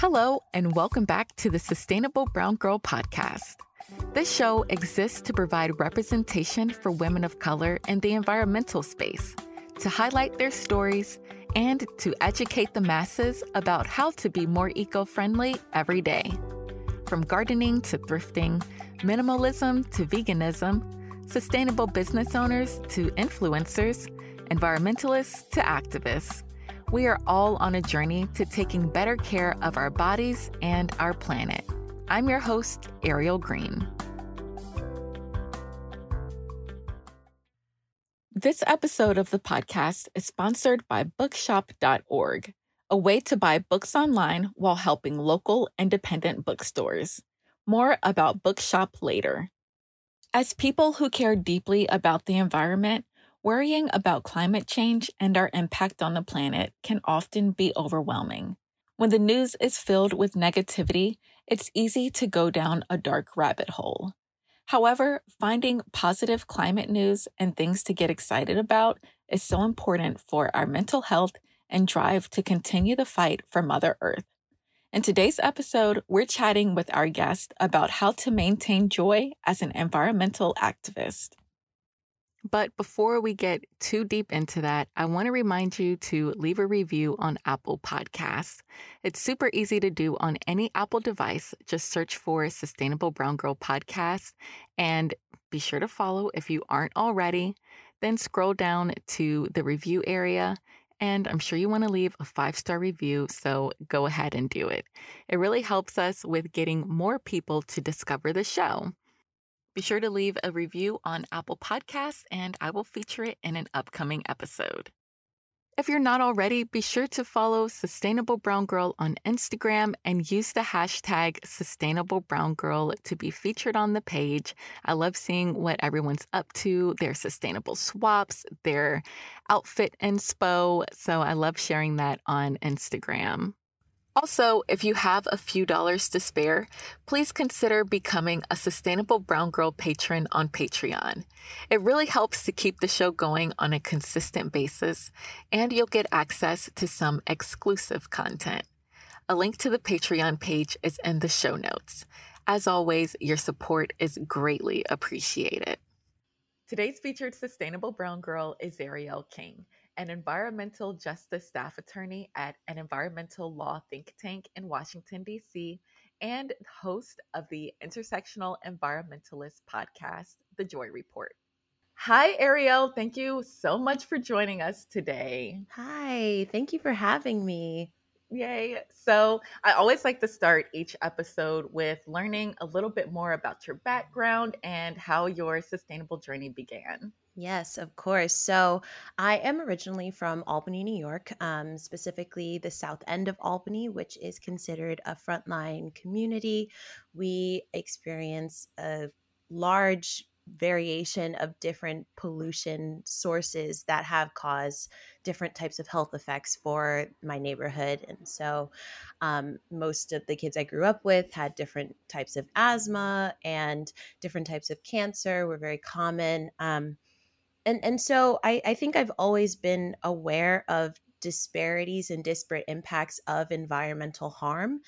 Hello, and welcome back to the Sustainable Brown Girl podcast. This show exists to provide representation for women of color in the environmental space, to highlight their stories, and to educate the masses about how to be more eco friendly every day. From gardening to thrifting, minimalism to veganism, sustainable business owners to influencers, environmentalists to activists. We are all on a journey to taking better care of our bodies and our planet. I'm your host, Ariel Green. This episode of the podcast is sponsored by bookshop.org, a way to buy books online while helping local independent bookstores. More about Bookshop later. As people who care deeply about the environment, Worrying about climate change and our impact on the planet can often be overwhelming. When the news is filled with negativity, it's easy to go down a dark rabbit hole. However, finding positive climate news and things to get excited about is so important for our mental health and drive to continue the fight for Mother Earth. In today's episode, we're chatting with our guest about how to maintain joy as an environmental activist. But before we get too deep into that, I want to remind you to leave a review on Apple Podcasts. It's super easy to do on any Apple device. Just search for Sustainable Brown Girl Podcast and be sure to follow if you aren't already. Then scroll down to the review area and I'm sure you want to leave a five star review, so go ahead and do it. It really helps us with getting more people to discover the show. Be sure to leave a review on Apple Podcasts, and I will feature it in an upcoming episode. If you're not already, be sure to follow Sustainable Brown Girl on Instagram and use the hashtag Sustainable Brown Girl to be featured on the page. I love seeing what everyone's up to, their sustainable swaps, their outfit inspo. So I love sharing that on Instagram. Also, if you have a few dollars to spare, please consider becoming a Sustainable Brown Girl patron on Patreon. It really helps to keep the show going on a consistent basis, and you'll get access to some exclusive content. A link to the Patreon page is in the show notes. As always, your support is greatly appreciated. Today's featured Sustainable Brown Girl is Ariel King an environmental justice staff attorney at an environmental law think tank in Washington, D.C., and host of the Intersectional Environmentalist podcast, The Joy Report. Hi, Ariel. Thank you so much for joining us today. Hi, thank you for having me. Yay. So, I always like to start each episode with learning a little bit more about your background and how your sustainable journey began. Yes, of course. So I am originally from Albany, New York, um, specifically the south end of Albany, which is considered a frontline community. We experience a large variation of different pollution sources that have caused different types of health effects for my neighborhood. And so, um, most of the kids I grew up with had different types of asthma and different types of cancer were very common. Um, and and so I, I think I've always been aware of disparities and disparate impacts of environmental harm.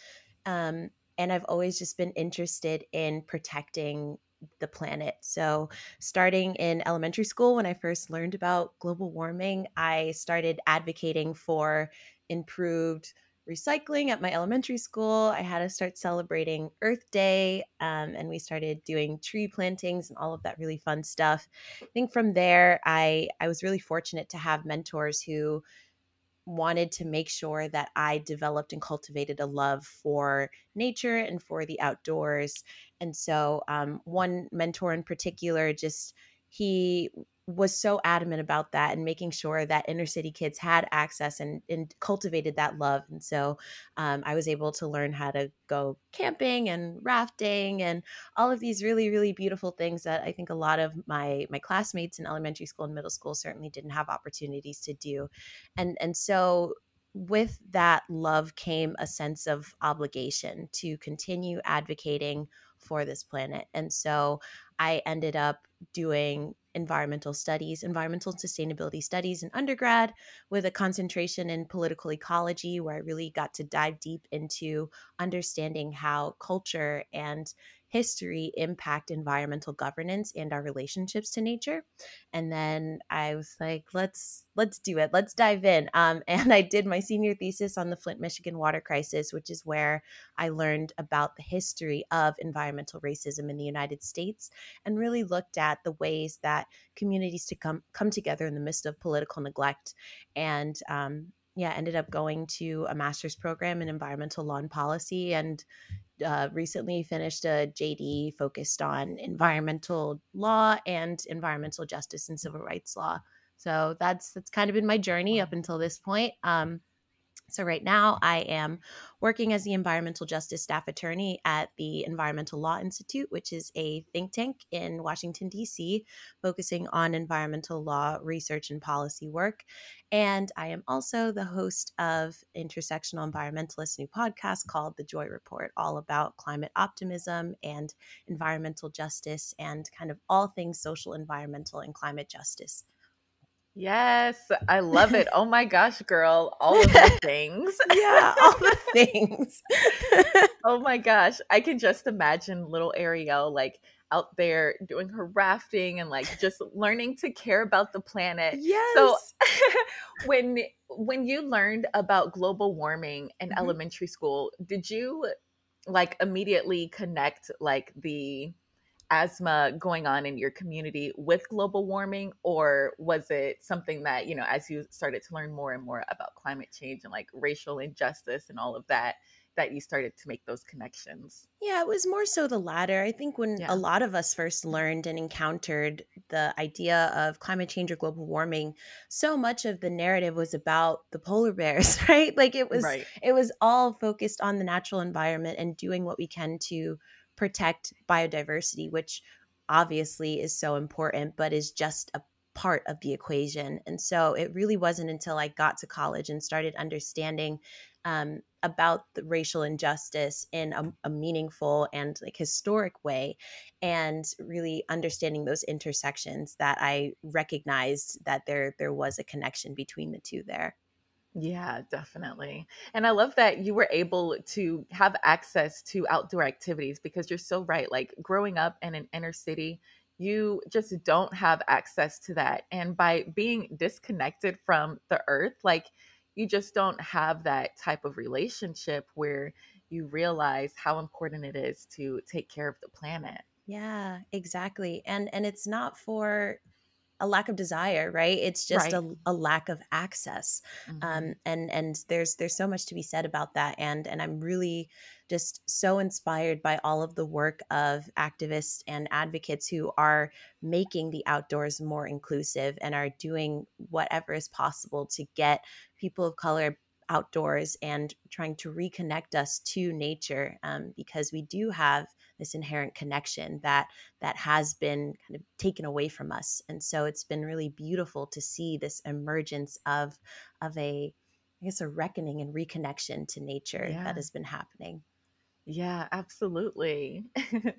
Um, and I've always just been interested in protecting the planet. So, starting in elementary school, when I first learned about global warming, I started advocating for improved recycling at my elementary school. I had to start celebrating Earth Day, um, and we started doing tree plantings and all of that really fun stuff. I think from there, I I was really fortunate to have mentors who wanted to make sure that I developed and cultivated a love for nature and for the outdoors. And so, um, one mentor in particular just he was so adamant about that and making sure that inner city kids had access and, and cultivated that love. And so um, I was able to learn how to go camping and rafting and all of these really, really beautiful things that I think a lot of my my classmates in elementary school and middle school certainly didn't have opportunities to do. And and so with that love came a sense of obligation to continue advocating for this planet. And so I ended up doing environmental studies, environmental sustainability studies in undergrad, with a concentration in political ecology, where I really got to dive deep into understanding how culture and history impact environmental governance and our relationships to nature and then i was like let's let's do it let's dive in. Um, and i did my senior thesis on the flint michigan water crisis which is where i learned about the history of environmental racism in the united states and really looked at the ways that communities to come come together in the midst of political neglect and um, yeah ended up going to a master's program in environmental law and policy and uh, recently finished a JD focused on environmental law and environmental justice and civil rights law. So that's that's kind of been my journey up until this point. Um, so, right now, I am working as the environmental justice staff attorney at the Environmental Law Institute, which is a think tank in Washington, D.C., focusing on environmental law research and policy work. And I am also the host of Intersectional Environmentalist new podcast called The Joy Report, all about climate optimism and environmental justice and kind of all things social, environmental, and climate justice. Yes, I love it. Oh my gosh, girl, all of the things. yeah, all the things. oh my gosh, I can just imagine little Ariel like out there doing her rafting and like just learning to care about the planet. Yes. So when when you learned about global warming in mm-hmm. elementary school, did you like immediately connect like the asthma going on in your community with global warming or was it something that you know as you started to learn more and more about climate change and like racial injustice and all of that that you started to make those connections yeah it was more so the latter i think when yeah. a lot of us first learned and encountered the idea of climate change or global warming so much of the narrative was about the polar bears right like it was right. it was all focused on the natural environment and doing what we can to protect biodiversity, which obviously is so important, but is just a part of the equation. And so it really wasn't until I got to college and started understanding um, about the racial injustice in a, a, meaningful and like historic way, and really understanding those intersections that I recognized that there there was a connection between the two there. Yeah, definitely. And I love that you were able to have access to outdoor activities because you're so right. Like growing up in an inner city, you just don't have access to that. And by being disconnected from the earth, like you just don't have that type of relationship where you realize how important it is to take care of the planet. Yeah, exactly. And and it's not for a lack of desire right it's just right. a, a, lack of access mm-hmm. um, and and there's there's so much to be said about that and and i'm really just so inspired by all of the work of activists and advocates who are making the outdoors more inclusive and are doing whatever is possible to get people of color outdoors and trying to reconnect us to nature um, because we do have this inherent connection that that has been kind of taken away from us and so it's been really beautiful to see this emergence of of a i guess a reckoning and reconnection to nature yeah. that has been happening. Yeah absolutely.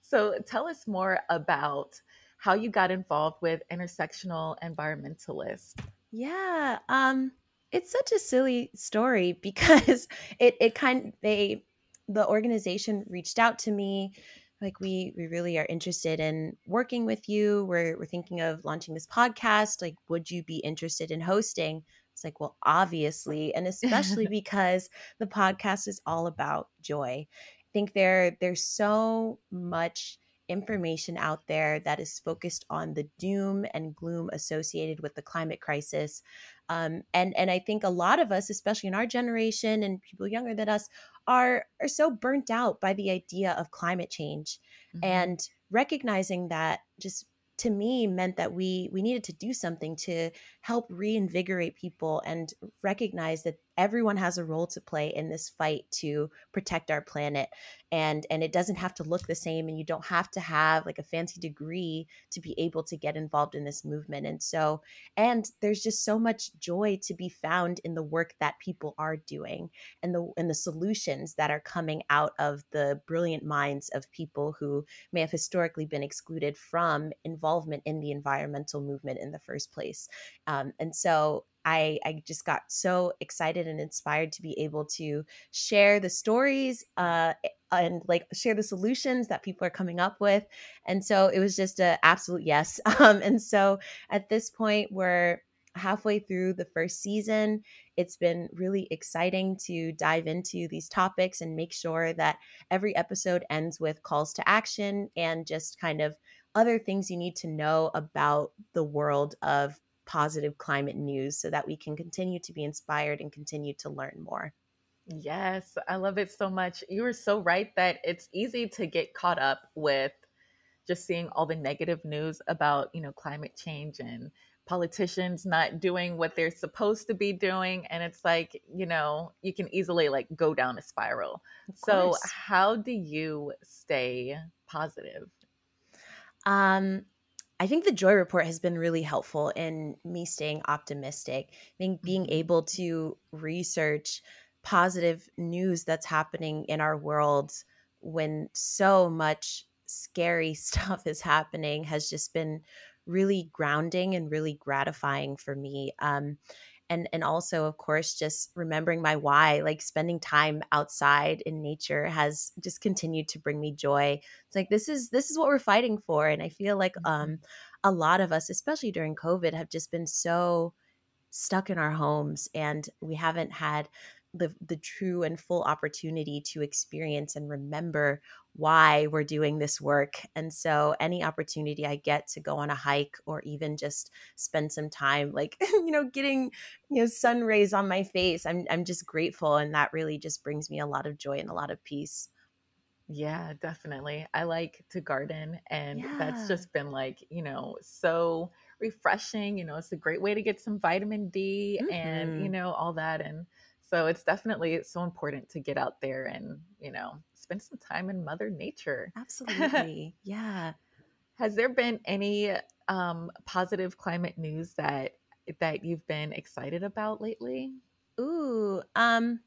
So tell us more about how you got involved with intersectional environmentalists yeah um it's such a silly story because it it kind they the organization reached out to me like we we really are interested in working with you. We're, we're thinking of launching this podcast. Like would you be interested in hosting? It's like well obviously. And especially because the podcast is all about joy. I think there there's so much information out there that is focused on the doom and gloom associated with the climate crisis. Um, and and I think a lot of us, especially in our generation and people younger than us, are are so burnt out by the idea of climate change, mm-hmm. and recognizing that just to me meant that we we needed to do something to help reinvigorate people and recognize that everyone has a role to play in this fight to protect our planet and and it doesn't have to look the same and you don't have to have like a fancy degree to be able to get involved in this movement and so and there's just so much joy to be found in the work that people are doing and the and the solutions that are coming out of the brilliant minds of people who may have historically been excluded from involvement in the environmental movement in the first place um, and so I, I just got so excited and inspired to be able to share the stories uh, and like share the solutions that people are coming up with. And so it was just an absolute yes. Um, and so at this point, we're halfway through the first season. It's been really exciting to dive into these topics and make sure that every episode ends with calls to action and just kind of other things you need to know about the world of positive climate news so that we can continue to be inspired and continue to learn more. Yes, I love it so much. You were so right that it's easy to get caught up with just seeing all the negative news about, you know, climate change and politicians not doing what they're supposed to be doing and it's like, you know, you can easily like go down a spiral. So, how do you stay positive? Um I think the Joy Report has been really helpful in me staying optimistic. I think being mm-hmm. able to research positive news that's happening in our world when so much scary stuff is happening has just been really grounding and really gratifying for me. Um, and and also of course just remembering my why like spending time outside in nature has just continued to bring me joy it's like this is this is what we're fighting for and i feel like mm-hmm. um a lot of us especially during covid have just been so stuck in our homes and we haven't had the the true and full opportunity to experience and remember why we're doing this work. And so any opportunity I get to go on a hike or even just spend some time like you know getting you know sun rays on my face, I'm I'm just grateful and that really just brings me a lot of joy and a lot of peace. Yeah, definitely. I like to garden and yeah. that's just been like, you know, so refreshing, you know, it's a great way to get some vitamin D mm-hmm. and you mm-hmm. know all that and so it's definitely it's so important to get out there and, you know, spend some time in Mother Nature. Absolutely. yeah. Has there been any um, positive climate news that that you've been excited about lately? Ooh, um,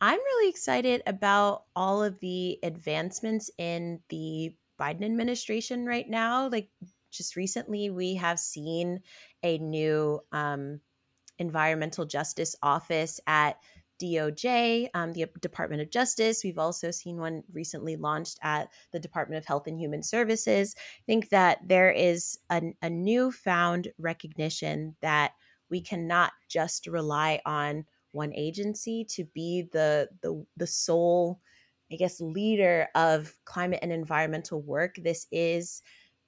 I'm really excited about all of the advancements in the Biden administration right now. Like just recently, we have seen a new um, environmental justice office at DOJ, um, the Department of Justice. We've also seen one recently launched at the Department of Health and Human Services. I think that there is a, a newfound recognition that we cannot just rely on one agency to be the the the sole, I guess, leader of climate and environmental work. This is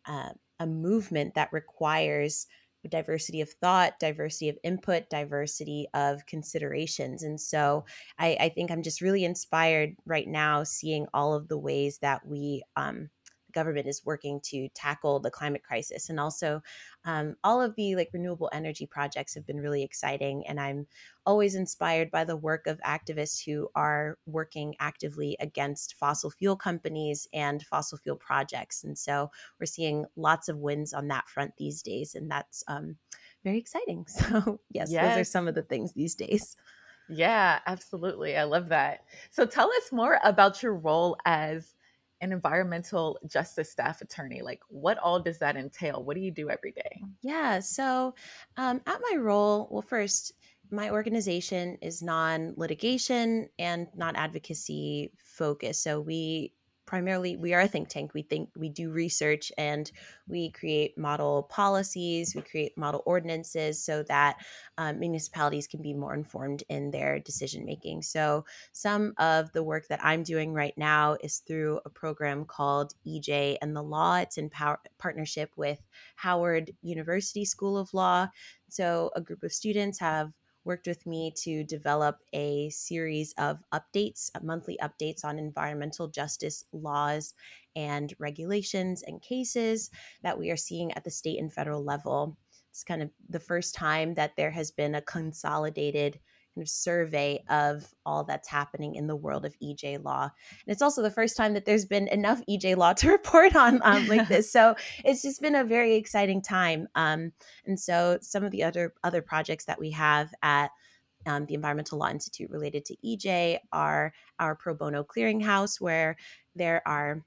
uh, a movement that requires diversity of thought, diversity of input, diversity of considerations. And so I, I think I'm just really inspired right now seeing all of the ways that we um, government is working to tackle the climate crisis and also um, all of the like renewable energy projects have been really exciting and i'm always inspired by the work of activists who are working actively against fossil fuel companies and fossil fuel projects and so we're seeing lots of wins on that front these days and that's um, very exciting so yes, yes those are some of the things these days yeah, absolutely. I love that. So tell us more about your role as an environmental justice staff attorney like what all does that entail? What do you do every day? Yeah so um, at my role well first my organization is non-litigation and non-advocacy focused so we primarily we are a think tank. We think we do research and we create model policies we create model ordinances so that um, municipalities can be more informed in their decision making. So some of the work that i'm doing right now is through a program called ej and the law. It's in power, partnership with howard university school of law. So a group of students have worked with me to develop a series of updates, uh, monthly updates on environmental justice laws and regulations and cases that we are seeing at the state and federal level. It's kind of the first time that there has been a consolidated survey of all that's happening in the world of EJ law. And it's also the first time that there's been enough EJ law to report on um, like this. So it's just been a very exciting time. Um, and so some of the other other projects that we have at um, the Environmental Law Institute related to EJ are our pro bono clearinghouse, where there are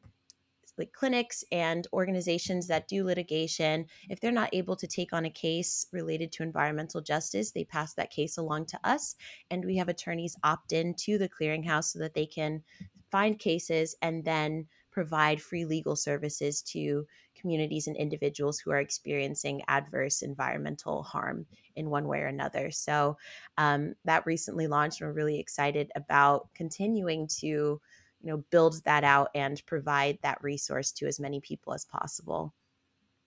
like clinics and organizations that do litigation, if they're not able to take on a case related to environmental justice, they pass that case along to us. And we have attorneys opt in to the clearinghouse so that they can find cases and then provide free legal services to communities and individuals who are experiencing adverse environmental harm in one way or another. So um, that recently launched. And we're really excited about continuing to you know build that out and provide that resource to as many people as possible.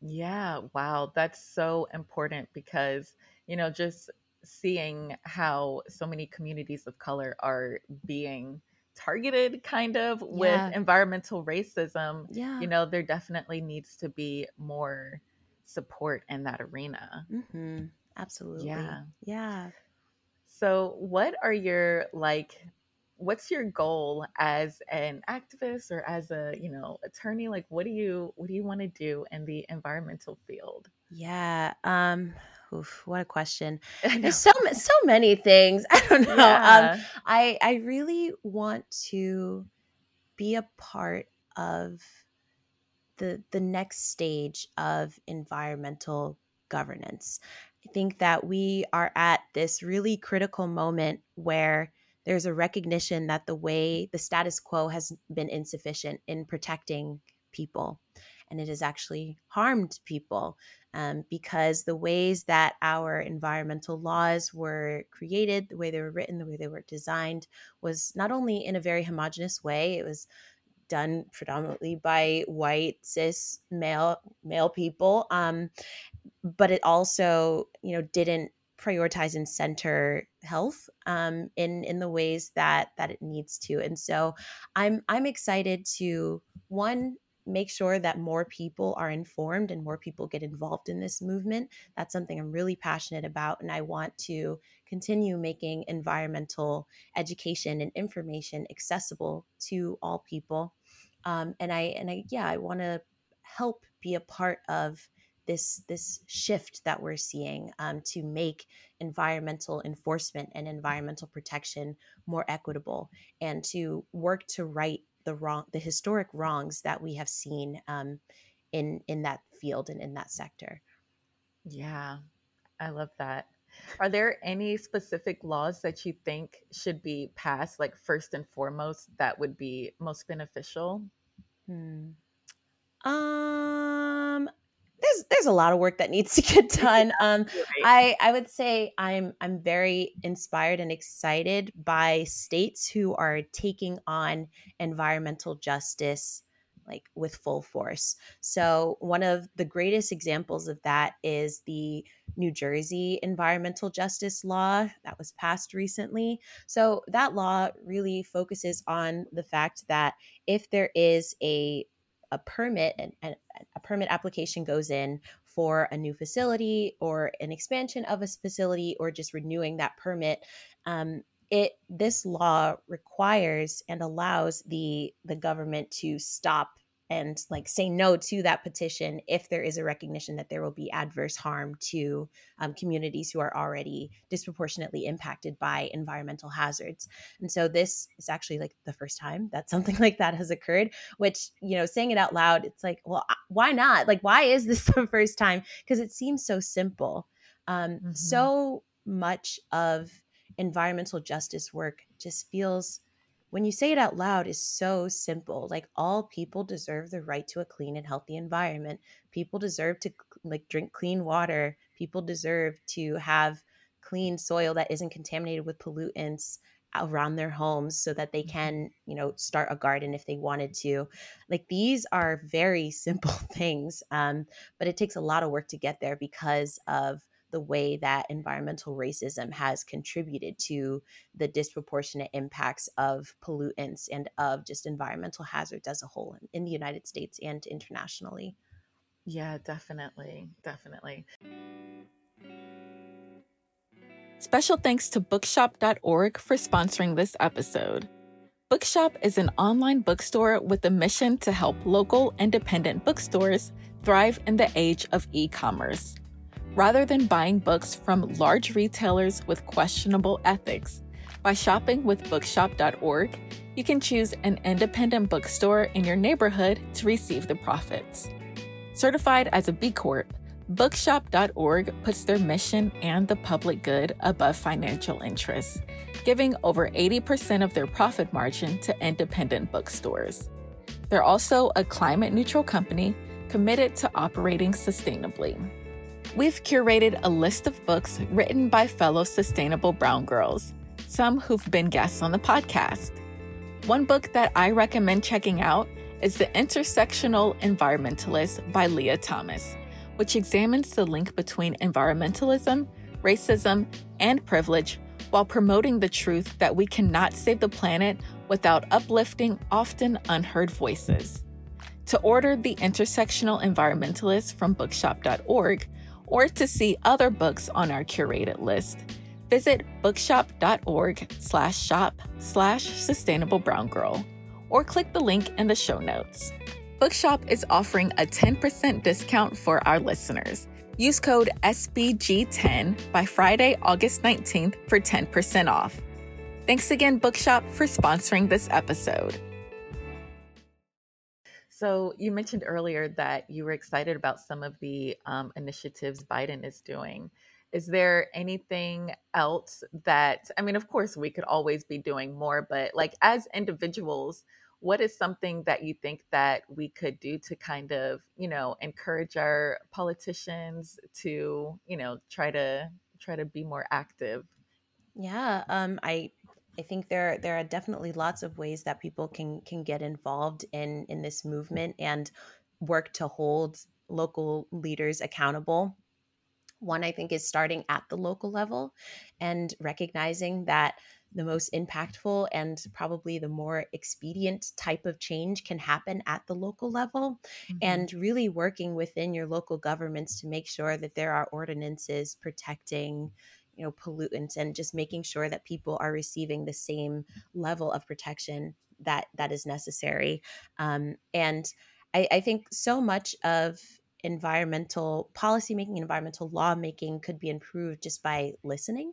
Yeah wow that's so important because you know just seeing how so many communities of color are being targeted kind of with yeah. environmental racism yeah. you know there definitely needs to be more support in that arena. Mm-hmm. absolutely. Yeah. Yeah. So what are your like what's your goal as an activist or as a you know attorney? Like what do you what do you want to do in the environmental field? Yeah um oof, what a question. There's so so many things. I don't know. Um, yeah. um i i really want to be a part of the the next stage of environmental governance. I think that we are at this really critical moment where there's a recognition that the way the status quo has been insufficient in protecting people and it has actually harmed people um, because the ways that our environmental laws were created the way they were written the way they were designed was not only in a very homogenous way it was done predominantly by white cis male male people um, but it also you know didn't prioritize and center health um, in in the ways that that it needs to. And so I'm I'm excited to one make sure that more people are informed and more people get involved in this movement. That's something I'm really passionate about, and I want to continue making environmental education and information accessible to all people. Um, and I and I yeah I want to help be a part of this this shift that we're seeing um, to make environmental enforcement and environmental protection more equitable and to work to right the wrong the historic wrongs that we have seen um, in in that field and in that sector. Yeah i love that. Are there any specific laws that you think should be passed like first and foremost that would be most beneficial? Hmm. um there's there's a lot of work that needs to get done. Um, I I would say I'm I'm very inspired and excited by states who are taking on environmental justice like with full force. So one of the greatest examples of that is the New Jersey environmental justice law that was passed recently. So that law really focuses on the fact that if there is a a permit and, and a permit application goes in for a new facility or an expansion of a facility or just renewing that permit um, it this law requires and allows the the government to stop and like say no to that petition if there is a recognition that there will be adverse harm to um, communities who are already disproportionately impacted by environmental hazards. And so this is actually like the first time that something like that has occurred which you know saying it out loud it's like well why not? Like why is this the first time? Because it seems so simple. Um, mm-hmm. so much of environmental justice work just feels when you say it out loud is so simple like all people deserve the right to a clean and healthy environment. People deserve to like drink clean water. People deserve to have clean soil that isn't contaminated with pollutants around their homes so that they mm-hmm. can you know start a garden if they wanted to. Like these are very simple things um, but it takes a lot of work to get there because of the way that environmental racism has contributed to the disproportionate impacts of pollutants and of just environmental hazards as a whole in the United States and internationally. Yeah, definitely. Definitely. Special thanks to bookshop.org for sponsoring this episode. Bookshop is an online bookstore with a mission to help local independent bookstores thrive in the age of e commerce. Rather than buying books from large retailers with questionable ethics, by shopping with bookshop.org, you can choose an independent bookstore in your neighborhood to receive the profits. Certified as a B Corp, bookshop.org puts their mission and the public good above financial interests, giving over 80% of their profit margin to independent bookstores. They're also a climate neutral company committed to operating sustainably. We've curated a list of books written by fellow sustainable brown girls some who've been guests on the podcast. One book that I recommend checking out is The Intersectional Environmentalist by Leah Thomas, which examines the link between environmentalism, racism, and privilege while promoting the truth that we cannot save the planet without uplifting often unheard voices. To order The Intersectional Environmentalist from bookshop.org or to see other books on our curated list, Visit bookshop.org slash shop slash sustainable brown girl or click the link in the show notes. Bookshop is offering a 10% discount for our listeners. Use code SBG10 by Friday, August 19th for 10% off. Thanks again, Bookshop, for sponsoring this episode. So, you mentioned earlier that you were excited about some of the um, initiatives Biden is doing. Is there anything else that i mean of course we could always be doing more but like as individuals what is something that you think that we could do to kind of you know encourage our politicians to you know try to try to be more active? Yeah um i I think there there are definitely lots of ways that people can can get involved in in this movement and work to hold local leaders accountable one, I think, is starting at the local level and recognizing that the most impactful and probably the more expedient type of change can happen at the local level mm-hmm. and really working within your local governments to make sure that there are ordinances protecting you know pollutants and just making sure that people are receiving the same level of protection that that is necessary um, and I, I think so much of environmental policymaking, environmental lawmaking could be improved just by listening.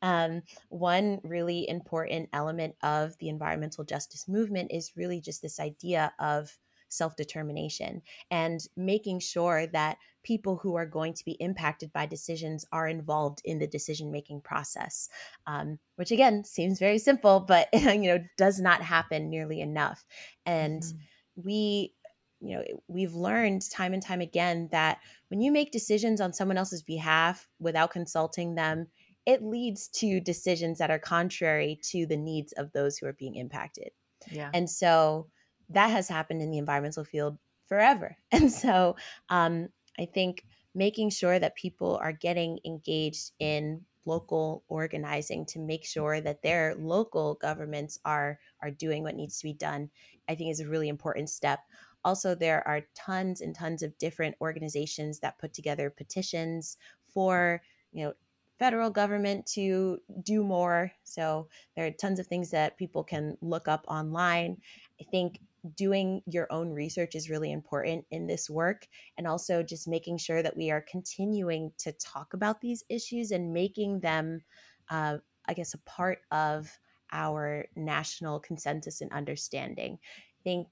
Um, one really important element of the environmental justice movement is really just this idea of self determination and making sure that people who are going to be impacted by decisions are involved in the decision making process um, which again seems very simple but you know does not happen nearly enough. And mm-hmm. we you know we've learned time and time again that when you make decisions on someone else's behalf without consulting them it leads to decisions that are contrary to the needs of those who are being impacted. Yeah. And so that has happened in the environmental field forever. And so um, i think making sure that people are getting engaged in local organizing to make sure that their local governments are are doing what needs to be done i think is a really important step also, there are tons and tons of different organizations that put together petitions for, you know, federal government to do more. So there are tons of things that people can look up online. I think doing your own research is really important in this work and also just making sure that we are continuing to talk about these issues and making them uh, i guess a part of our national consensus and understanding i think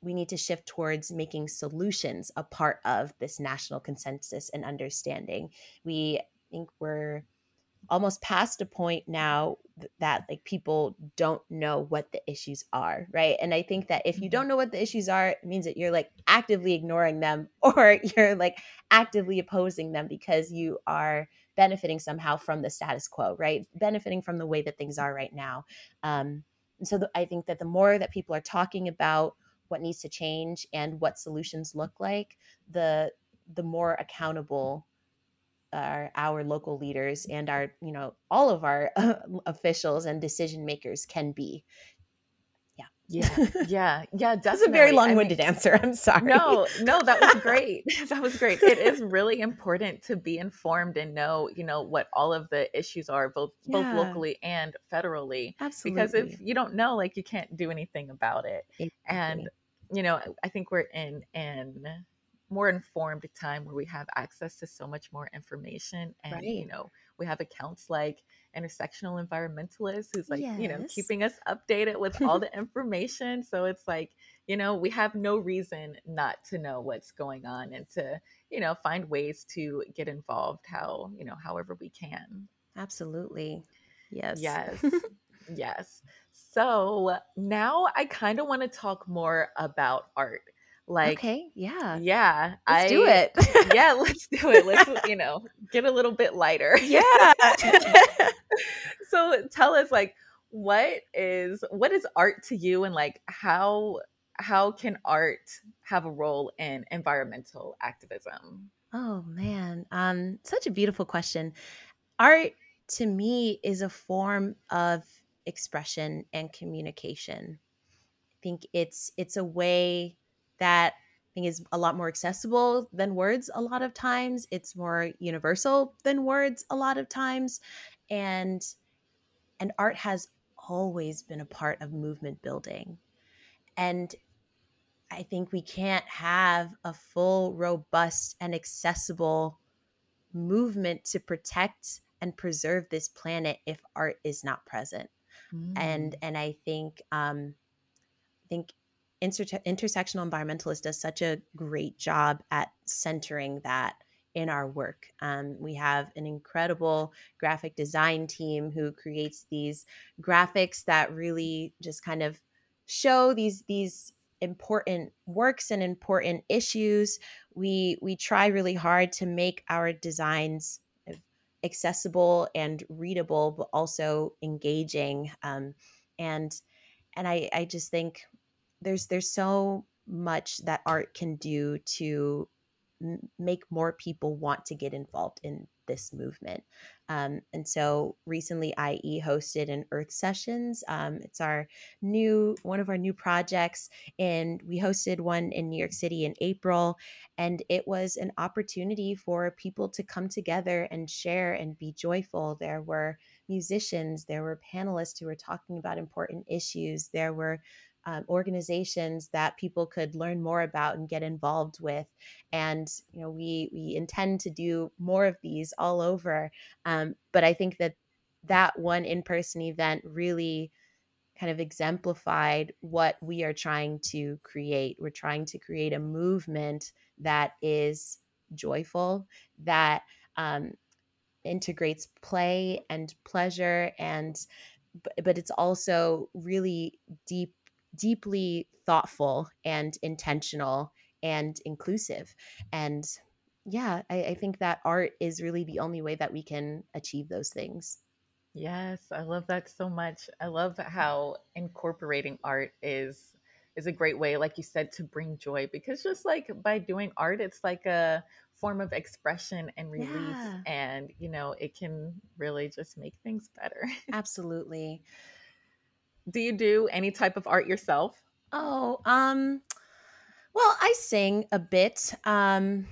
we need to shift towards making solutions a part of this national consensus and understanding. We think we're almost past a point now that like people don't know what the issues are right? And i think that if you mm-hmm. don't know what the issues are it means that you're like actively ignoring them or you're like actively opposing them because you are benefiting somehow from the status quo right? Benefiting from the way that things are right now. Um, and so the, i think that the more that people are talking about what needs to change and what solutions look like, the the more accountable our, our local leaders and our you know all of our uh, officials and decision makers can be. Yeah. Yeah, yeah, yeah. That's a very long-winded I mean, answer. I'm sorry. No, no, that was great. that was great. It is really important to be informed and know, you know, what all of the issues are, both yeah. both locally and federally. Absolutely. Because if you don't know, like, you can't do anything about it. Exactly. And you know, I think we're in an more informed time where we have access to so much more information, and right. you know, we have accounts like intersectional environmentalist who's like yes. you know keeping us updated with all the information. So it's like you know we have no reason not to know what's going on and to you know find ways to get involved how you know however we can. Absolutely. Yes. Yes. Yes. So now i kind of want to talk more about art like, okay, yeah, yeah, let's I, do it. yeah, let's do it. Let's you know get a little bit lighter. Yeah. so tell us, like, what is what is art to you, and like how how can art have a role in environmental activism? Oh man, um, such a beautiful question. Art to me is a form of expression and communication. I think it's it's a way that I think is a lot more accessible than words a lot of times. It's more universal than words a lot of times. And and art has always been a part of movement building. And I think we can't have a full, robust, and accessible movement to protect and preserve this planet if art is not present. Mm. And and I think um, I think inter- intersectional environmentalist does such a great job at centering that in our work. Um, we have an incredible graphic design team who creates these graphics that really just kind of show these these important works and important issues. We we try really hard to make our designs accessible and readable, but also engaging. Um, and and I I just think there's there's so much that art can do to m- make more people want to get involved in this movement. Um, and so recently, IE hosted an Earth Sessions. Um, it's our new one of our new projects, and we hosted one in New York City in April. And it was an opportunity for people to come together and share and be joyful. There were musicians, there were panelists who were talking about important issues, there were um, organizations that people could learn more about and get involved with. And you know, we we intend to do more of these all over. Um, but I think that that one in person event really kind of exemplified what we are trying to create. We're trying to create a movement that is joyful, that um, integrates play and pleasure and but it's also really deep deeply thoughtful and intentional and inclusive. And yeah, I, I, think that art is really the only way that we can achieve those things. Yes, I love that so much. I love how incorporating art is is a great way, like you said, to bring joy because just like by doing art, it's like a form of expression and release yeah. and you know it can really just make things better absolutely do you do any type of art yourself? Oh, um, well, I sing a bit. Um,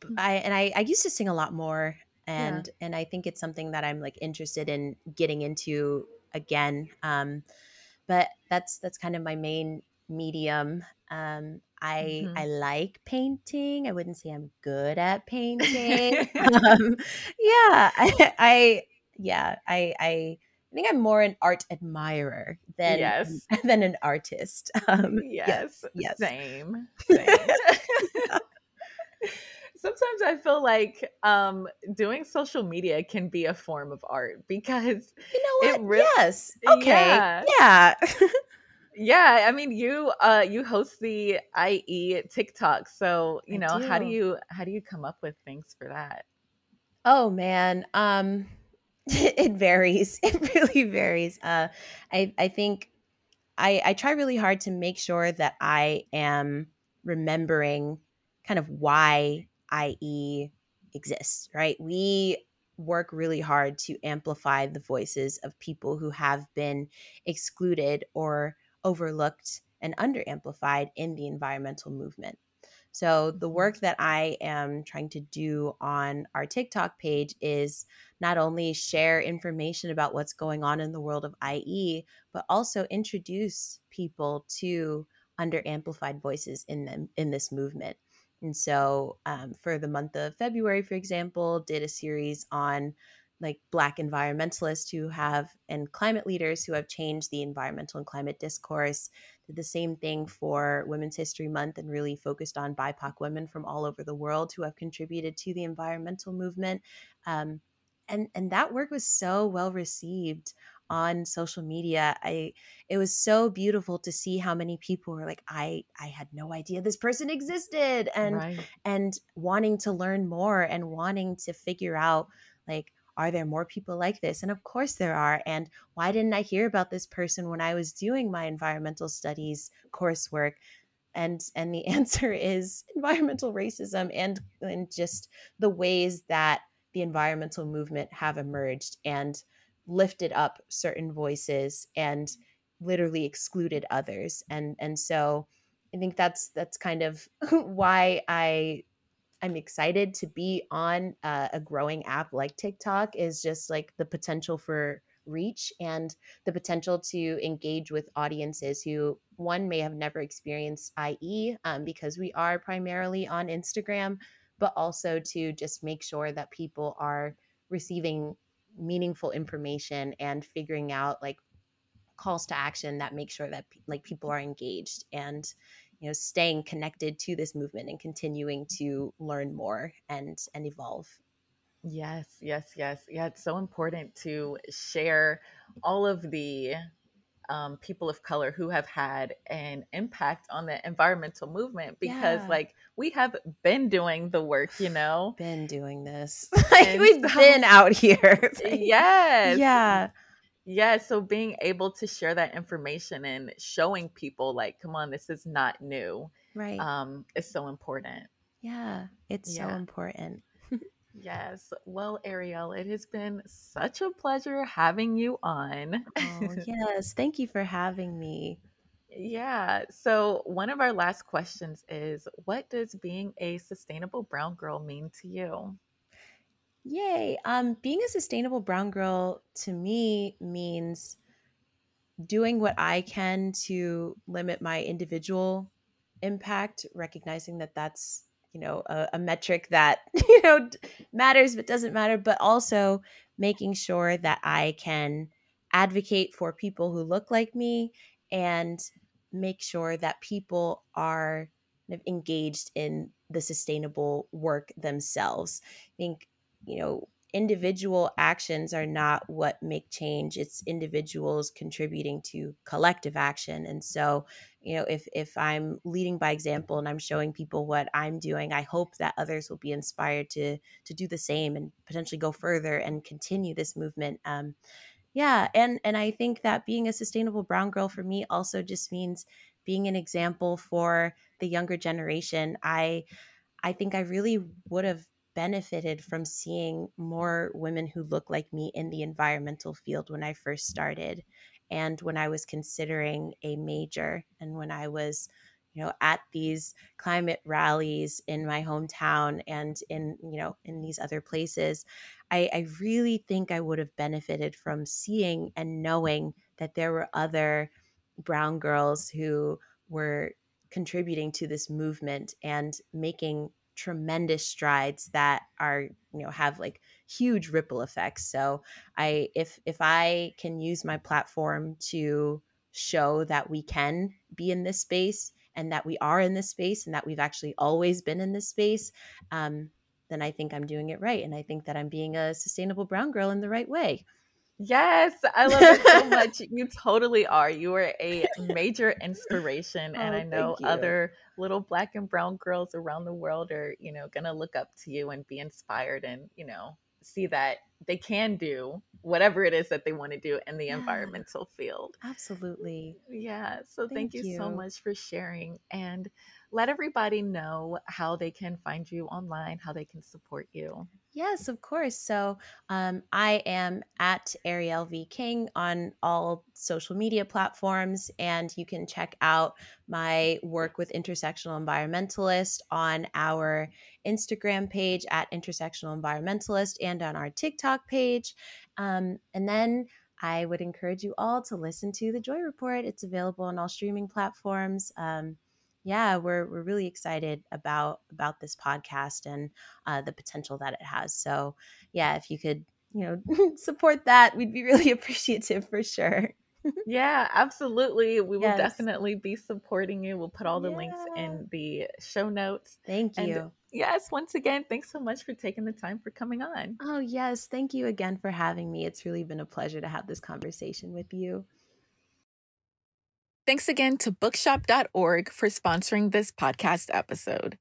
mm. I and I, I used to sing a lot more, and yeah. and I think it's something that I'm like interested in getting into again. Um, but that's that's kind of my main medium. Um, I mm-hmm. I like painting. I wouldn't say I'm good at painting. um, yeah, I, I yeah I I I think I'm more an art admirer than yes. than an artist. Um, yes, yes, same. same. Sometimes I feel like um, doing social media can be a form of art because you know what? Really, yes. Okay. Yeah. Yeah. yeah. I mean, you uh, you host the IE TikTok, so you know do. how do you how do you come up with things for that? Oh man. Um it varies. It really varies. Uh, I I think I I try really hard to make sure that I am remembering kind of why IE exists. Right? We work really hard to amplify the voices of people who have been excluded or overlooked and underamplified in the environmental movement. So, the work that I am trying to do on our TikTok page is not only share information about what's going on in the world of IE, but also introduce people to underamplified voices in them in this movement. And so, um, for the month of February, for example, did a series on like Black environmentalists who have and climate leaders who have changed the environmental and climate discourse. Did the same thing for Women's History Month and really focused on BIPOC women from all over the world who have contributed to the environmental movement. Um, and and that work was so well received on social media i it was so beautiful to see how many people were like i i had no idea this person existed and right. and wanting to learn more and wanting to figure out like are there more people like this? And of course there are and why didn't i hear about this person when i was doing my environmental studies coursework? And and the answer is environmental racism and and just the ways that the environmental movement have emerged and lifted up certain voices and literally excluded others. And and so i think that's that's kind of why i i'm excited to be on uh, a growing app like tiktok is just like the potential for reach and the potential to engage with audiences who one may have never experienced ie um, because we are primarily on instagram but also to just make sure that people are receiving meaningful information and figuring out like calls to action that make sure that like people are engaged and you know staying connected to this movement and continuing to learn more and and evolve. Yes yes yes. Yeah it's so important to share all of the um, people of color who have had an impact on the environmental movement because yeah. like we have been doing the work you know? Been doing this. Like we've so, been out here. Yes. yeah yeah so being able to share that information and showing people like come on this is not new right um is so important yeah it's yeah. so important Yes. Well, Ariel, it has been such a pleasure having you on. Oh, yes. Thank you for having me. Yeah. So, one of our last questions is What does being a sustainable brown girl mean to you? Yay. Um, being a sustainable brown girl to me means doing what I can to limit my individual impact, recognizing that that's you know a, a metric that you know matters but doesn't matter but also making sure that i can advocate for people who look like me and make sure that people are engaged in the sustainable work themselves i think you know individual actions are not what make change it's individuals contributing to collective action and so you know if if i'm leading by example and i'm showing people what i'm doing i hope that others will be inspired to to do the same and potentially go further and continue this movement um yeah and and i think that being a sustainable brown girl for me also just means being an example for the younger generation. I i think i really would have benefited from seeing more women who look like me in the environmental field when I first started and when I was considering a major and when I was you know at these climate rallies in my hometown and in you know in these other places I, I really think i would have benefited from seeing and knowing that there were other brown girls who were contributing to this movement and making tremendous strides that are you know have like huge ripple effects. So i if if i can use my platform to show that we can be in this space and that we are in this space and that we've actually always been in this space um, then i think i'm doing it right and i think that i'm being a sustainable brown girl in the right way Yes, I love it so much. You totally are. You are a major inspiration. And oh, I know other little black and brown girls around the world are, you know, going to look up to you and be inspired and, you know, see that they can do whatever it is that they want to do in the yeah, environmental field. Absolutely. Yeah. So thank, thank you, you so much for sharing. And let everybody know how they can find you online, how they can support you. Yes, of course. So um, I am at Ariel V. King on all social media platforms, and you can check out my work with Intersectional Environmentalist on our Instagram page at Intersectional Environmentalist and on our TikTok page. Um, and then I would encourage you all to listen to the Joy Report. It's available on all streaming platforms. Um, yeah, we're we're really excited about about this podcast and uh, the potential that it has. So, yeah, if you could, you know, support that, we'd be really appreciative for sure. yeah, absolutely. We will yes. definitely be supporting you. We'll put all the yeah. links in the show notes. Thank you. And yes, once again, thanks so much for taking the time for coming on. Oh, yes. Thank you again for having me. It's really been a pleasure to have this conversation with you. Thanks again to bookshop.org for sponsoring this podcast episode.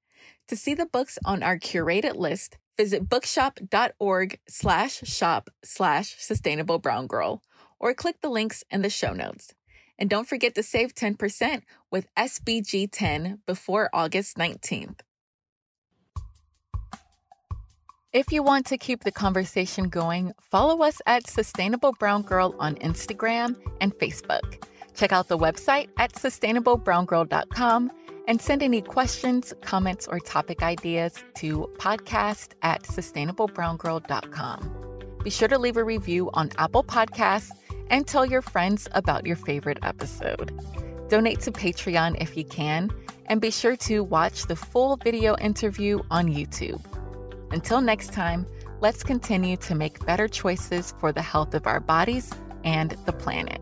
To see the books on our curated list, visit bookshop.org slash shop slash sustainable brown girl or click the links in the show notes. And don't forget to save 10% with SBG 10 before August 19th. If you want to keep the conversation going, follow us at Sustainable Brown Girl on Instagram and Facebook. Check out the website at sustainablebrown.girl.com and send any questions, comments, or topic ideas to podcast at sustainablebrown.girl.com. Be sure to leave a review on Apple Podcasts and tell your friends about your favorite episode. Donate to Patreon if you can, and be sure to watch the full video interview on YouTube. Until next time, let's continue to make better choices for the health of our bodies and the planet.